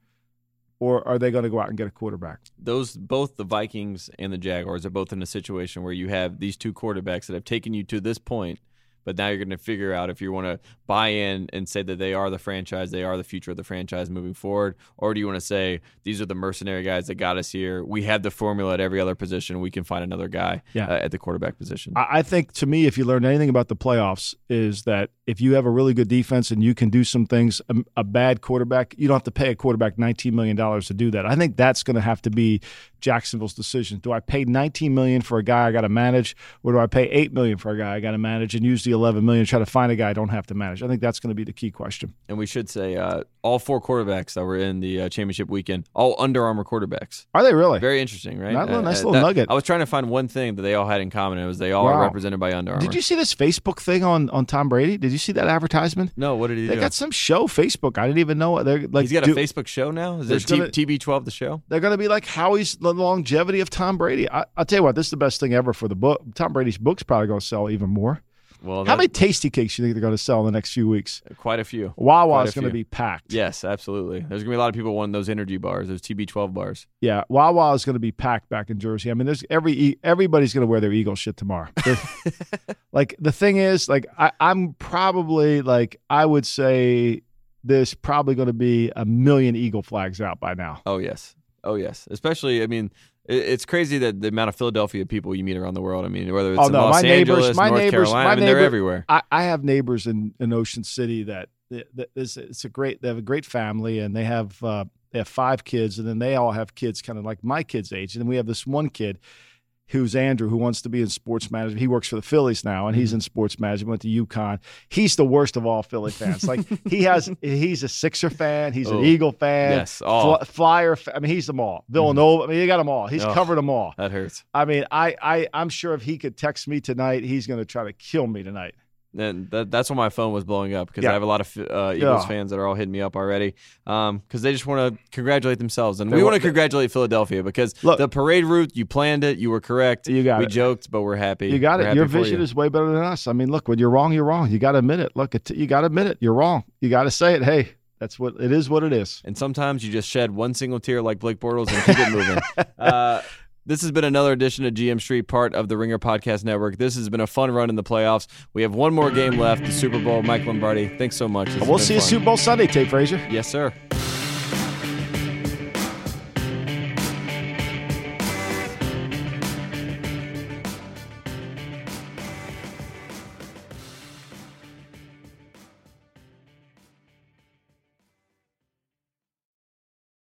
Or are they going to go out and get a quarterback? those both the Vikings and the Jaguars are both in a situation where you have these two quarterbacks that have taken you to this point, but now you're going to figure out if you want to buy in and say that they are the franchise, they are the future of the franchise moving forward, or do you want to say these are the mercenary guys that got us here? We have the formula at every other position. We can find another guy Yeah. uh, at the quarterback position. I think to me, if you learn anything about the playoffs, is that if you have a really good defense and you can do some things, a, a bad quarterback, you don't have to pay a quarterback nineteen million dollars to do that. I think that's going to have to be Jacksonville's decision. Do I pay 19 million for a guy I got to manage, or do I pay 8 million for a guy I got to manage and use the 11 million, try to find a guy I don't have to manage. I think that's going to be the key question. And we should say uh, all four quarterbacks that were in the uh, championship weekend, all Under Armour quarterbacks. Are they really? Very interesting, right? Nice, Uh, nice uh, little that- nugget. I was trying to find one thing that they all had in common. and It was they all Wow. are represented by Under Armour. Did you see this Facebook thing on on Tom Brady? Did you see that advertisement? No, what did he They do? They got some show Facebook. I didn't even know it. They're like He's got do- a Facebook show now. Is There's it T- gonna- TB12 the show? They're going to be like Howie's the longevity of Tom Brady. I, I'll tell you what, this is the best thing ever for the book. Tom Brady's book's probably going to sell even more. Well, How many Tastykakes do you think they're going to sell in the next few weeks? Quite a few. Wawa is going to be packed. Yes, absolutely. There's gonna be a lot of people wanting those energy bars, those TB12 bars. Yeah, Wawa is going to be packed back in Jersey. I mean, there's every everybody's going to wear their Eagle shit tomorrow. Like the thing is, like I, I'm probably like I would say there's probably going to be a million Eagle flags out by now. Oh yes, oh yes. Especially, I mean, it's crazy that the amount of Philadelphia people you meet around the world. I mean, whether it's Oh, in no, Los my neighbors- Angeles, my North neighbors- Carolina, my I mean, they're everywhere. I, I have neighbors in, in Ocean City that, is, it's a great. They have a great family, and they have uh, they have five kids, and then they all have kids, kind of like my kids' age. And then we have this one kid who's Andrew, who wants to be in sports management. He works for the Phillies now, and he's Mm-hmm. in sports management. Went to UConn. He's the worst of all Philly fans. Like he has, he's a Sixer fan. He's Oh, an Eagle fan. yes, all. Fly- Flyer. fa- I mean, he's them all. Villanova. I mean, you got them all. He's Oh. covered them all. That hurts. I mean, I, I, I'm sure if he could text me tonight, he's going to try to kill me tonight. And that, that's when my phone was blowing up because Yeah. I have a lot of uh, Eagles Yeah. fans that are all hitting me up already because they just want to congratulate themselves. And They we want to congratulate Philadelphia because Look- the parade route, you planned it, you were correct. You got we it. joked, but we're happy. You got We're it. Your vision you. is way better than us. I mean, look, when you're wrong, you're wrong. You got to admit it. Look, it, you got to admit it. You're wrong. You got to say it. Hey, that's what it is. What it is. And sometimes you just shed one single tear like Blake Bortles and keep it moving. Uh, this has been another edition of GM Street, part of the Ringer Podcast Network. This has been a fun run in the playoffs. We have one more game left, the Super Bowl. Mike Lombardi, thanks so much. This We'll see you fun. Super Bowl Sunday, Tate Frazier. Yes, sir.